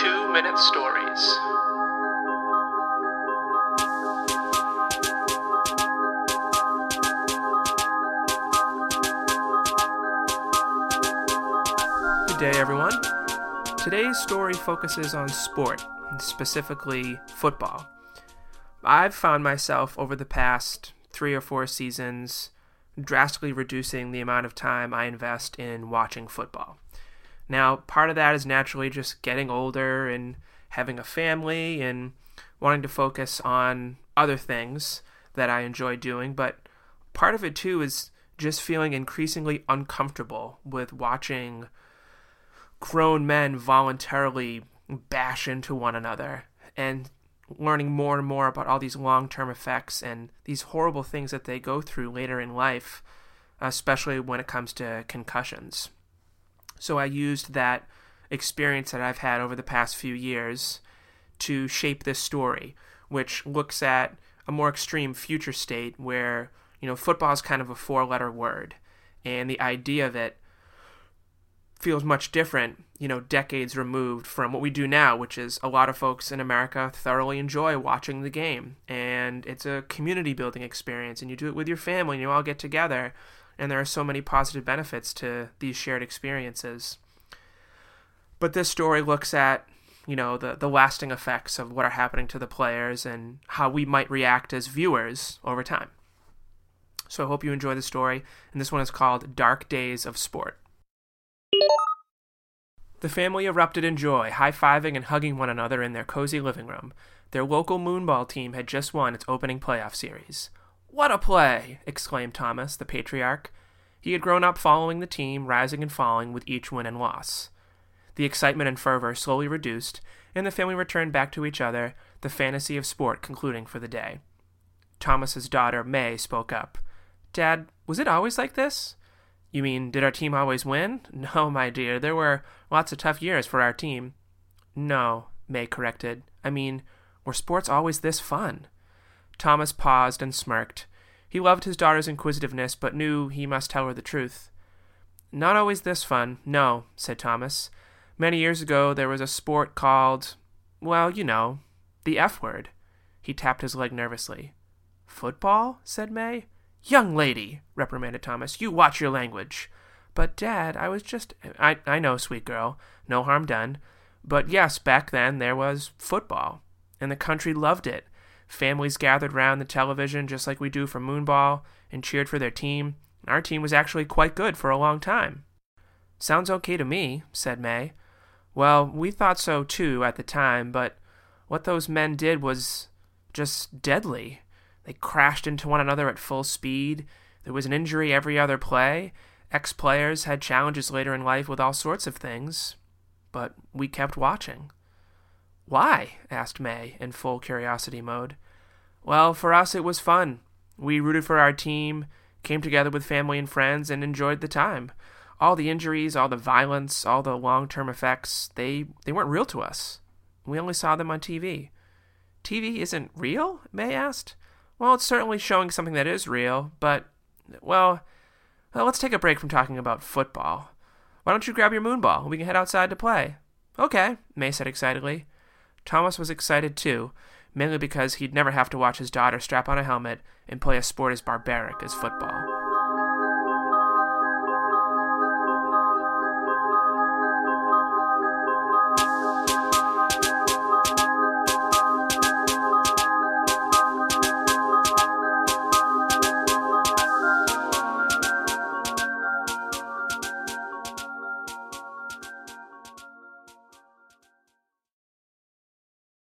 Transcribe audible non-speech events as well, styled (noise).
Two Minute Stories. Good day, everyone. Today's story focuses on sport, specifically football. I've found myself over the past three or four seasons drastically reducing the amount of time I invest in watching football. Now, part of that is naturally just getting older and having a family and wanting to focus on other things that I enjoy doing, but part of it too is just feeling increasingly uncomfortable with watching grown men voluntarily bash into one another and learning more and more about all these long term effects and these horrible things that they go through later in life, especially when it comes to concussions. So I used that experience that I've had over the past few years to shape this story, which looks at a more extreme future state where, you know, football is kind of a four letter word. And the idea of it feels much different, you know, decades removed from what we do now, which is a lot of folks in America thoroughly enjoy watching the game. And it's a community building experience, and you do it with your family, and you all get together. And there are so many positive benefits to these shared experiences. But this story looks at, you know, the, the lasting effects of what are happening to the players and how we might react as viewers over time. So I hope you enjoy the story, and this one is called Dark Days of Sport. The family erupted in joy, high fiving and hugging one another in their cozy living room. Their local moonball team had just won its opening playoff series. What a play! exclaimed Thomas, the patriarch. He had grown up following the team, rising and falling with each win and loss. The excitement and fervor slowly reduced, and the family returned back to each other, the fantasy of sport concluding for the day. Thomas's daughter, May, spoke up. Dad, was it always like this? You mean, did our team always win? (laughs) No, my dear, there were lots of tough years for our team. No, May corrected. I mean, were sports always this fun? Thomas paused and smirked. He loved his daughter's inquisitiveness, but knew he must tell her the truth. Not always this fun, no, said Thomas. Many years ago there was a sport called, well, you know, the F word. He tapped his leg nervously. Football? said May. Young lady, reprimanded Thomas, you watch your language. But, Dad, I was just. I, I know, sweet girl. No harm done. But yes, back then there was football, and the country loved it. Families gathered round the television just like we do for Moonball and cheered for their team. Our team was actually quite good for a long time. Sounds okay to me, said May. Well, we thought so too at the time, but what those men did was just deadly. They crashed into one another at full speed. There was an injury every other play. Ex players had challenges later in life with all sorts of things. But we kept watching. Why? asked May, in full curiosity mode. Well, for us it was fun. We rooted for our team, came together with family and friends, and enjoyed the time. All the injuries, all the violence, all the long term effects, they, they weren't real to us. We only saw them on TV. TV isn't real? May asked. Well, it's certainly showing something that is real, but, well, well, let's take a break from talking about football. Why don't you grab your moonball? And we can head outside to play. Okay, May said excitedly. Thomas was excited too, mainly because he'd never have to watch his daughter strap on a helmet and play a sport as barbaric as football.